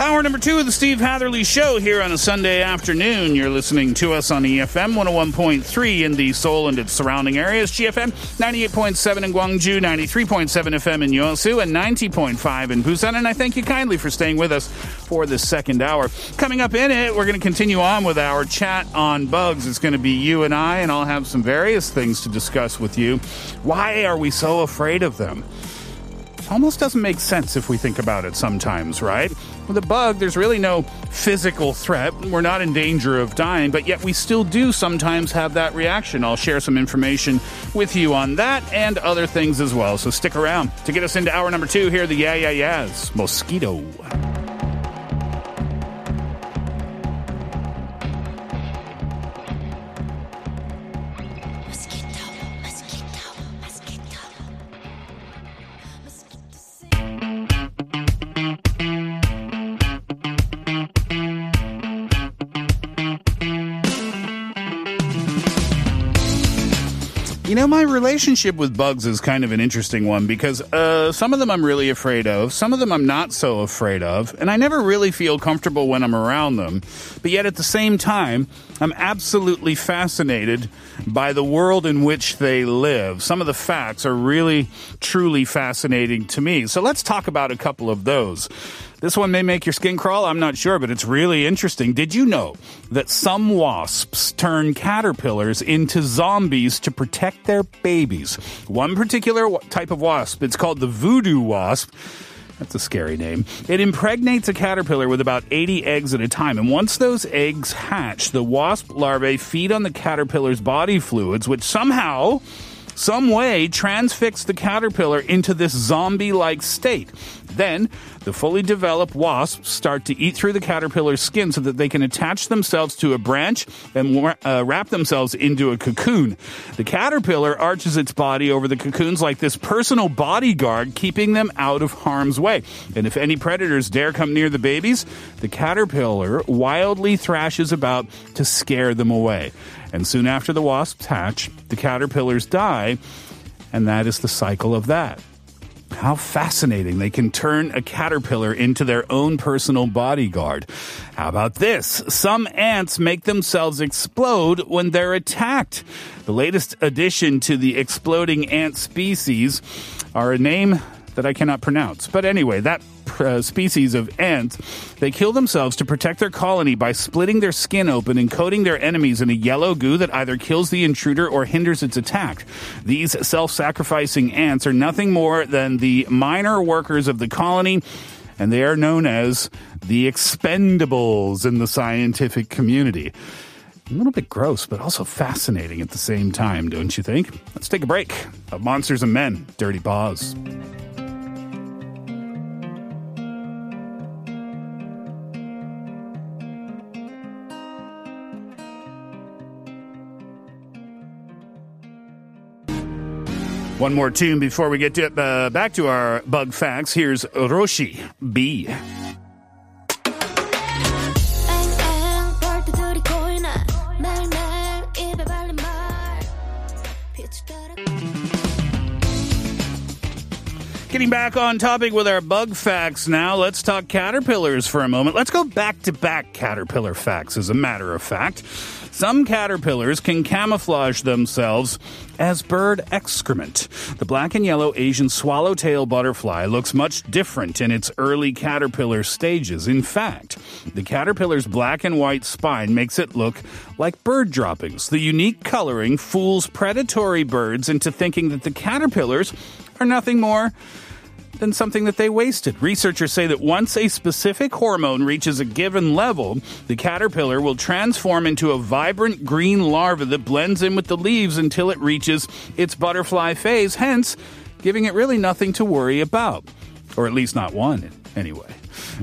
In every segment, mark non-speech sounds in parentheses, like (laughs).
Hour number two of the Steve Hatherley Show here on a Sunday afternoon. You're listening to us on EFM 101.3 in the Seoul and its surrounding areas, GFM 98.7 in Gwangju, 93.7 FM in Yosu, and 90.5 in Busan. And I thank you kindly for staying with us for this second hour. Coming up in it, we're going to continue on with our chat on bugs. It's going to be you and I, and I'll have some various things to discuss with you. Why are we so afraid of them? Almost doesn't make sense if we think about it sometimes, right? With a bug, there's really no physical threat. We're not in danger of dying, but yet we still do sometimes have that reaction. I'll share some information with you on that and other things as well. So stick around. To get us into hour number two, here the Yeah Yeah Yeahs. Mosquito. You know, my relationship with bugs is kind of an interesting one because uh, some of them I'm really afraid of, some of them I'm not so afraid of, and I never really feel comfortable when I'm around them. But yet at the same time, I'm absolutely fascinated by the world in which they live. Some of the facts are really, truly fascinating to me. So let's talk about a couple of those. This one may make your skin crawl, I'm not sure, but it's really interesting. Did you know that some wasps turn caterpillars into zombies to protect their babies? One particular type of wasp, it's called the voodoo wasp. That's a scary name. It impregnates a caterpillar with about 80 eggs at a time. And once those eggs hatch, the wasp larvae feed on the caterpillar's body fluids, which somehow, some way, transfix the caterpillar into this zombie like state. Then, the fully developed wasps start to eat through the caterpillar's skin so that they can attach themselves to a branch and uh, wrap themselves into a cocoon. The caterpillar arches its body over the cocoons like this personal bodyguard, keeping them out of harm's way. And if any predators dare come near the babies, the caterpillar wildly thrashes about to scare them away. And soon after the wasps hatch, the caterpillars die, and that is the cycle of that. How fascinating. They can turn a caterpillar into their own personal bodyguard. How about this? Some ants make themselves explode when they're attacked. The latest addition to the exploding ant species are a name that I cannot pronounce. But anyway, that uh, species of ant, they kill themselves to protect their colony by splitting their skin open and coating their enemies in a yellow goo that either kills the intruder or hinders its attack. These self-sacrificing ants are nothing more than the minor workers of the colony and they are known as the expendables in the scientific community. A little bit gross, but also fascinating at the same time, don't you think? Let's take a break of Monsters and Men, Dirty Paws. One more tune before we get to, uh, back to our bug facts. Here's Roshi B. Getting back on topic with our bug facts now, let's talk caterpillars for a moment. Let's go back to back caterpillar facts, as a matter of fact. Some caterpillars can camouflage themselves as bird excrement. The black and yellow Asian swallowtail butterfly looks much different in its early caterpillar stages. In fact, the caterpillar's black and white spine makes it look like bird droppings. The unique coloring fools predatory birds into thinking that the caterpillars are nothing more than something that they wasted. Researchers say that once a specific hormone reaches a given level, the caterpillar will transform into a vibrant green larva that blends in with the leaves until it reaches its butterfly phase, hence, giving it really nothing to worry about. Or at least not one, anyway.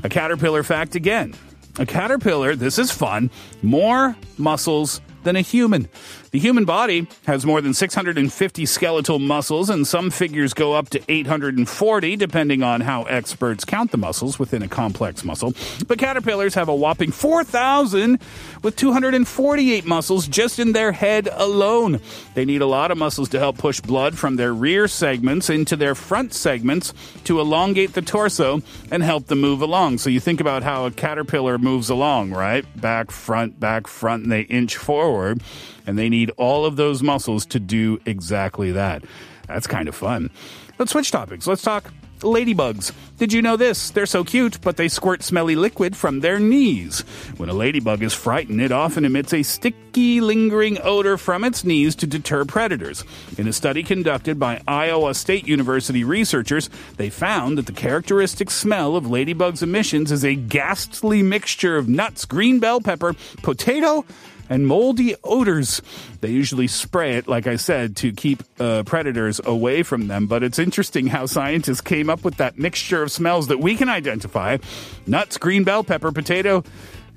A caterpillar fact again. A caterpillar, this is fun, more muscles than a human. The human body has more than 650 skeletal muscles, and some figures go up to 840, depending on how experts count the muscles within a complex muscle. But caterpillars have a whopping 4,000 with 248 muscles just in their head alone. They need a lot of muscles to help push blood from their rear segments into their front segments to elongate the torso and help them move along. So you think about how a caterpillar moves along, right? Back, front, back, front, and they inch forward and they need all of those muscles to do exactly that. That's kind of fun. Let's switch topics. Let's talk ladybugs. Did you know this? They're so cute, but they squirt smelly liquid from their knees. When a ladybug is frightened, it often emits a sticky, lingering odor from its knees to deter predators. In a study conducted by Iowa State University researchers, they found that the characteristic smell of ladybugs' emissions is a ghastly mixture of nuts, green bell pepper, potato, and moldy odors. They usually spray it, like I said, to keep uh, predators away from them. But it's interesting how scientists came up with that mixture of smells that we can identify nuts, green bell pepper, potato.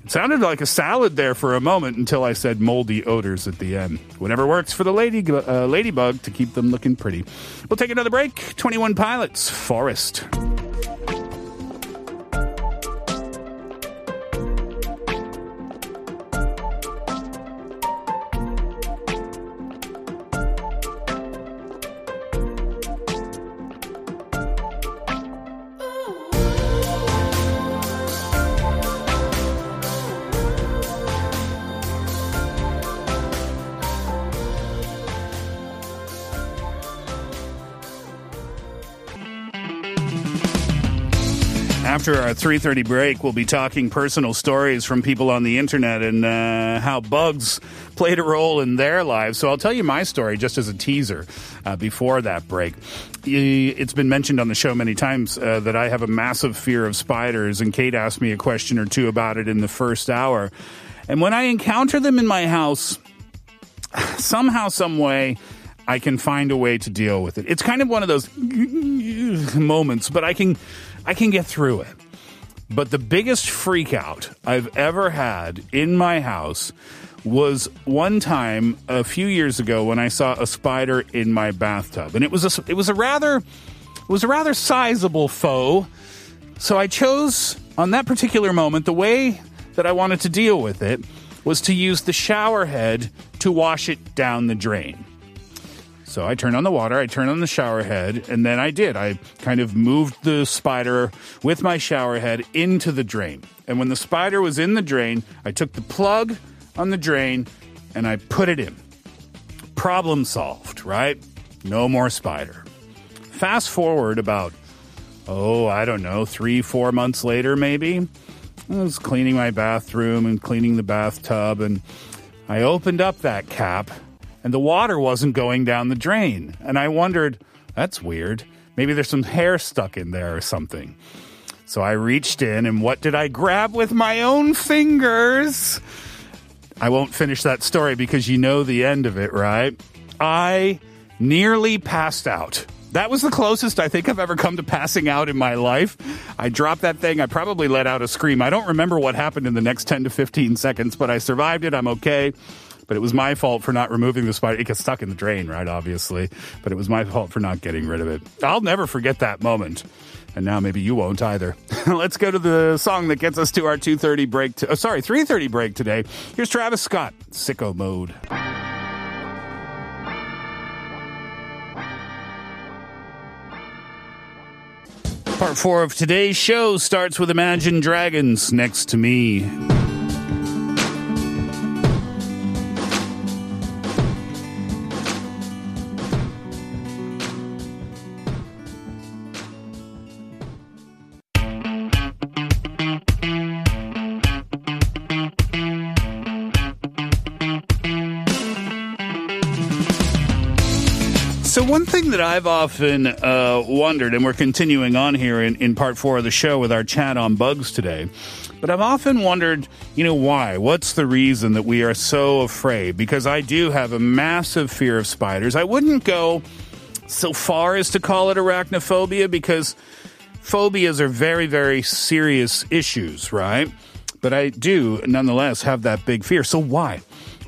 It sounded like a salad there for a moment until I said moldy odors at the end. Whatever works for the lady uh, ladybug to keep them looking pretty. We'll take another break. 21 Pilots, Forest. After our 3:30 break, we'll be talking personal stories from people on the internet and uh, how bugs played a role in their lives. So I'll tell you my story just as a teaser uh, before that break. It's been mentioned on the show many times uh, that I have a massive fear of spiders, and Kate asked me a question or two about it in the first hour. And when I encounter them in my house, somehow, some way. I can find a way to deal with it. It's kind of one of those moments, but I can I can get through it. But the biggest freak out I've ever had in my house was one time a few years ago when I saw a spider in my bathtub, and it was a it was a rather it was a rather sizable foe. So I chose on that particular moment the way that I wanted to deal with it was to use the shower head to wash it down the drain. So I turned on the water, I turned on the shower head, and then I did. I kind of moved the spider with my shower head into the drain. And when the spider was in the drain, I took the plug on the drain and I put it in. Problem solved, right? No more spider. Fast forward about, oh, I don't know, three, four months later, maybe. I was cleaning my bathroom and cleaning the bathtub, and I opened up that cap and the water wasn't going down the drain. And I wondered, that's weird. Maybe there's some hair stuck in there or something. So I reached in, and what did I grab with my own fingers? I won't finish that story because you know the end of it, right? I nearly passed out. That was the closest I think I've ever come to passing out in my life. I dropped that thing. I probably let out a scream. I don't remember what happened in the next 10 to 15 seconds, but I survived it. I'm okay. But it was my fault for not removing the spider. It gets stuck in the drain, right? Obviously. But it was my fault for not getting rid of it. I'll never forget that moment. And now maybe you won't either. (laughs) Let's go to the song that gets us to our 2.30 break. To, oh, sorry, 3.30 break today. Here's Travis Scott, Sicko Mode. Part four of today's show starts with Imagine Dragons next to me. I've often uh, wondered, and we're continuing on here in, in part four of the show with our chat on bugs today, but I've often wondered, you know, why? What's the reason that we are so afraid? Because I do have a massive fear of spiders. I wouldn't go so far as to call it arachnophobia because phobias are very, very serious issues, right? But I do nonetheless have that big fear. So why?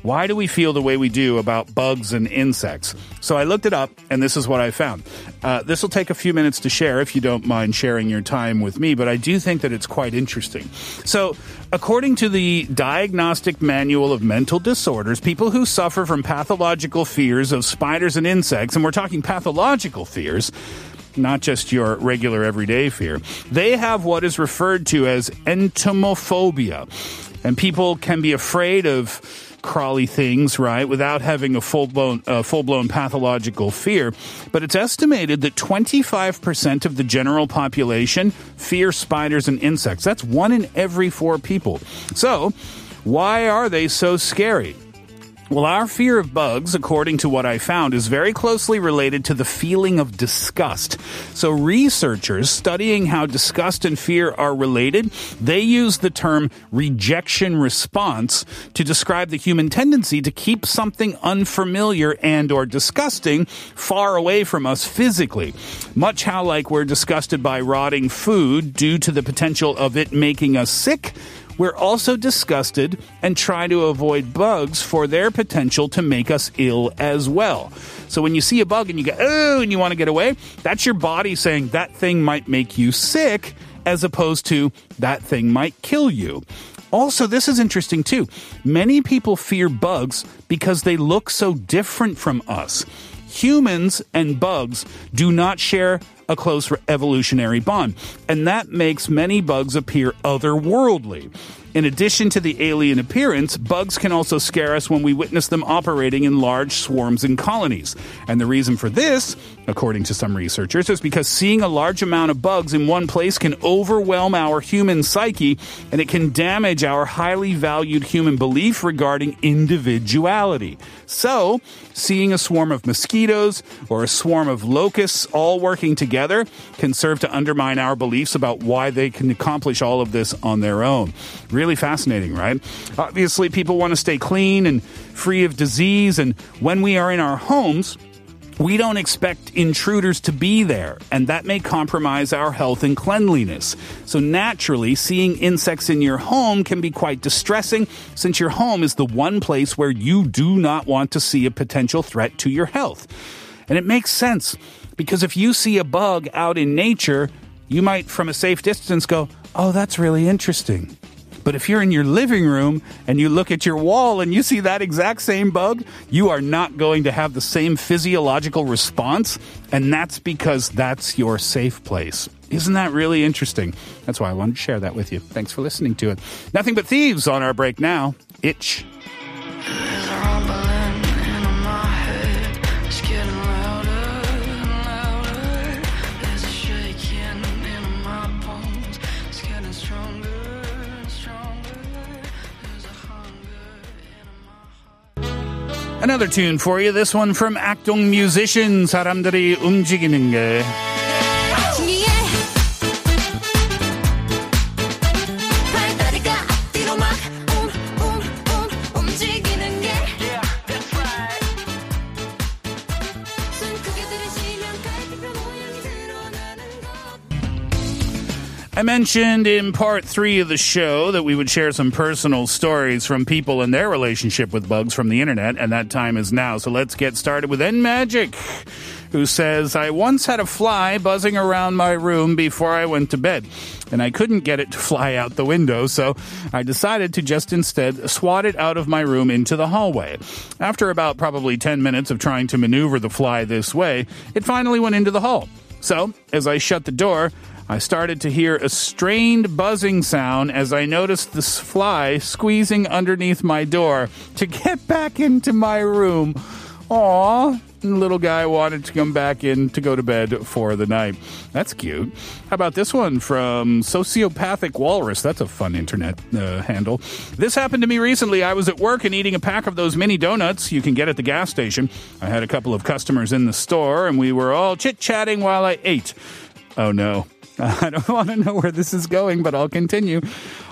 Why do we feel the way we do about bugs and insects? So I looked it up, and this is what I found. Uh, this will take a few minutes to share if you don't mind sharing your time with me, but I do think that it's quite interesting. So, according to the Diagnostic Manual of Mental Disorders, people who suffer from pathological fears of spiders and insects, and we're talking pathological fears, not just your regular everyday fear. They have what is referred to as entomophobia. And people can be afraid of crawly things, right, without having a full blown uh, full blown pathological fear. But it's estimated that 25% of the general population fear spiders and insects. That's one in every four people. So, why are they so scary? Well, our fear of bugs, according to what I found, is very closely related to the feeling of disgust. So researchers studying how disgust and fear are related, they use the term rejection response to describe the human tendency to keep something unfamiliar and or disgusting far away from us physically. Much how like we're disgusted by rotting food due to the potential of it making us sick, we're also disgusted and try to avoid bugs for their potential to make us ill as well. So when you see a bug and you go, oh, and you want to get away, that's your body saying that thing might make you sick as opposed to that thing might kill you. Also, this is interesting too. Many people fear bugs because they look so different from us. Humans and bugs do not share a close evolutionary bond, and that makes many bugs appear otherworldly. In addition to the alien appearance, bugs can also scare us when we witness them operating in large swarms and colonies. And the reason for this, according to some researchers, is because seeing a large amount of bugs in one place can overwhelm our human psyche and it can damage our highly valued human belief regarding individuality. So, seeing a swarm of mosquitoes or a swarm of locusts all working together can serve to undermine our beliefs about why they can accomplish all of this on their own. Really fascinating, right? Obviously, people want to stay clean and free of disease, and when we are in our homes, we don't expect intruders to be there, and that may compromise our health and cleanliness. So, naturally, seeing insects in your home can be quite distressing since your home is the one place where you do not want to see a potential threat to your health. And it makes sense because if you see a bug out in nature, you might, from a safe distance, go, Oh, that's really interesting. But if you're in your living room and you look at your wall and you see that exact same bug, you are not going to have the same physiological response. And that's because that's your safe place. Isn't that really interesting? That's why I wanted to share that with you. Thanks for listening to it. Nothing but thieves on our break now. Itch. Another tune for you, this one from Akdong Musicians, 사람들이 움직이는 게. I mentioned in part three of the show that we would share some personal stories from people and their relationship with bugs from the internet, and that time is now. So let's get started with N Magic, who says, I once had a fly buzzing around my room before I went to bed, and I couldn't get it to fly out the window, so I decided to just instead swat it out of my room into the hallway. After about probably 10 minutes of trying to maneuver the fly this way, it finally went into the hall. So, as I shut the door, I started to hear a strained buzzing sound as I noticed this fly squeezing underneath my door to get (laughs) back into my room. The little guy wanted to come back in to go to bed for the night. That's cute. How about this one from Sociopathic Walrus? That's a fun internet uh, handle. This happened to me recently. I was at work and eating a pack of those mini donuts you can get at the gas station. I had a couple of customers in the store and we were all chit chatting while I ate. Oh no. (laughs) I don't want to know where this is going, but I'll continue.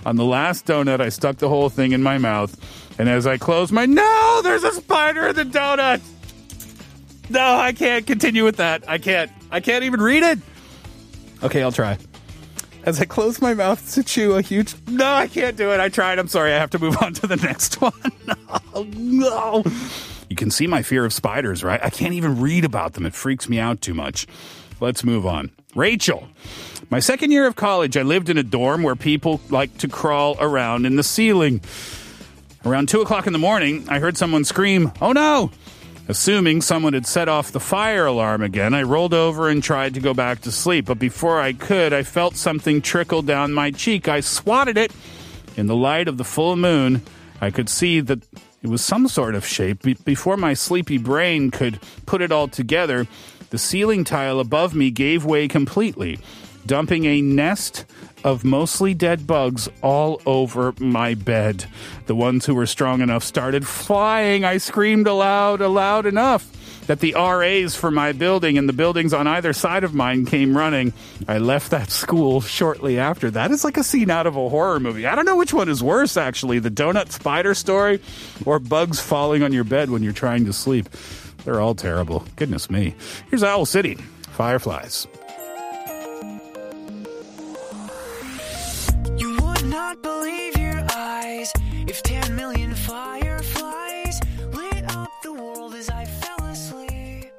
On the last donut, I stuck the whole thing in my mouth. And as I closed my, no, there's a spider in the donut. No, I can't continue with that. I can't. I can't even read it. Okay, I'll try. As I close my mouth to chew a huge. No, I can't do it. I tried. I'm sorry. I have to move on to the next (laughs) one. No, no. You can see my fear of spiders, right? I can't even read about them. It freaks me out too much. Let's move on. Rachel. My second year of college, I lived in a dorm where people like to crawl around in the ceiling. Around 2 o'clock in the morning, I heard someone scream, Oh no! Assuming someone had set off the fire alarm again, I rolled over and tried to go back to sleep. But before I could, I felt something trickle down my cheek. I swatted it. In the light of the full moon, I could see that it was some sort of shape. Be- before my sleepy brain could put it all together, the ceiling tile above me gave way completely, dumping a nest of mostly dead bugs all over my bed. The ones who were strong enough started flying. I screamed aloud, aloud enough that the RAs for my building and the buildings on either side of mine came running. I left that school shortly after. That is like a scene out of a horror movie. I don't know which one is worse, actually the donut spider story or bugs falling on your bed when you're trying to sleep. They're all terrible. Goodness me. Here's Owl City Fireflies. You would not believe your eyes if 10 million fireflies lit up the world as I fell asleep.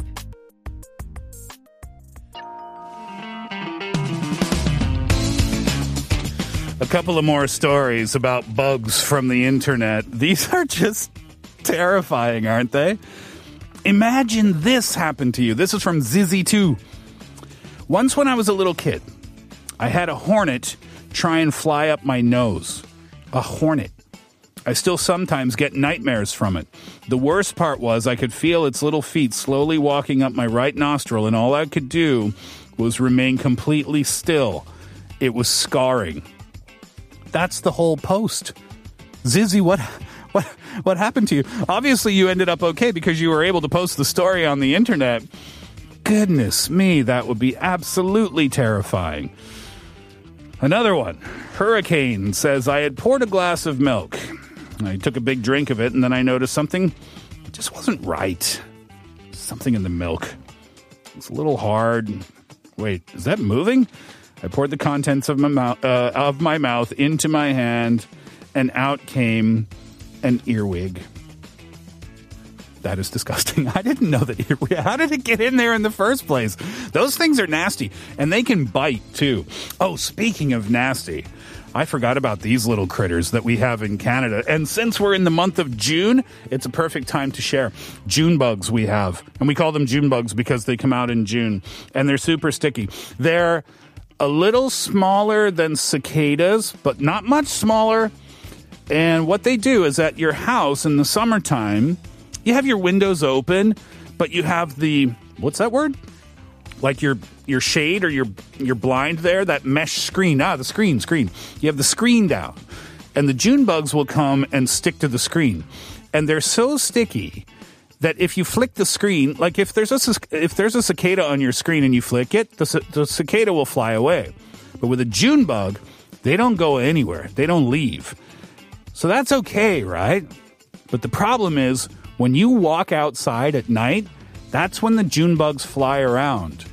A couple of more stories about bugs from the internet. These are just terrifying, aren't they? Imagine this happened to you. This is from Zizzy2. Once when I was a little kid, I had a hornet try and fly up my nose. A hornet. I still sometimes get nightmares from it. The worst part was I could feel its little feet slowly walking up my right nostril, and all I could do was remain completely still. It was scarring. That's the whole post. Zizzy, what (laughs) what what happened to you? Obviously you ended up okay because you were able to post the story on the internet. Goodness me, that would be absolutely terrifying. Another one. Hurricane says I had poured a glass of milk. I took a big drink of it and then I noticed something just wasn't right. Something in the milk. It's a little hard. Wait, is that moving? I poured the contents of my mouth uh, of my mouth into my hand, and out came an earwig. That is disgusting. (laughs) I didn't know that earwig. How did it get in there in the first place? Those things are nasty, and they can bite too. Oh, speaking of nasty. I forgot about these little critters that we have in Canada. And since we're in the month of June, it's a perfect time to share. June bugs we have. And we call them June bugs because they come out in June. And they're super sticky. They're a little smaller than cicadas, but not much smaller. And what they do is at your house in the summertime, you have your windows open, but you have the what's that word? Like your your shade or your your blind there, that mesh screen. Ah, the screen, screen. You have the screen down. And the June bugs will come and stick to the screen. And they're so sticky that if you flick the screen, like if there's a if there's a cicada on your screen and you flick it, the, the cicada will fly away. But with a June bug, they don't go anywhere. They don't leave. So that's okay, right? But the problem is when you walk outside at night, that's when the June bugs fly around.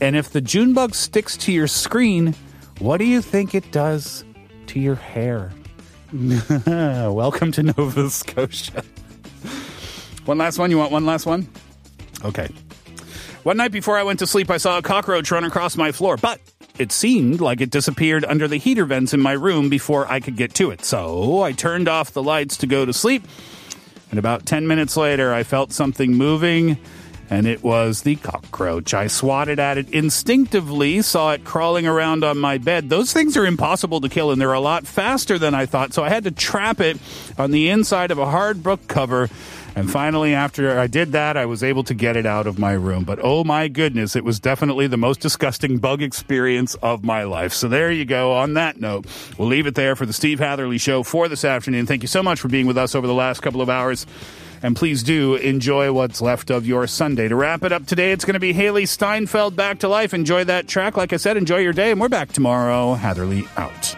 And if the June bug sticks to your screen, what do you think it does to your hair? (laughs) Welcome to Nova Scotia. One last one. You want one last one? Okay. One night before I went to sleep, I saw a cockroach run across my floor, but it seemed like it disappeared under the heater vents in my room before I could get to it. So I turned off the lights to go to sleep. And about 10 minutes later, I felt something moving and it was the cockroach. I swatted at it instinctively, saw it crawling around on my bed. Those things are impossible to kill, and they're a lot faster than I thought, so I had to trap it on the inside of a hard book cover. And finally, after I did that, I was able to get it out of my room. But oh my goodness, it was definitely the most disgusting bug experience of my life. So there you go. On that note, we'll leave it there for the Steve Hatherley Show for this afternoon. Thank you so much for being with us over the last couple of hours. And please do enjoy what's left of your Sunday. To wrap it up today, it's going to be Hailee Steinfeld back to life. Enjoy that track. Like I said, enjoy your day. And we're back tomorrow. Hatherley out.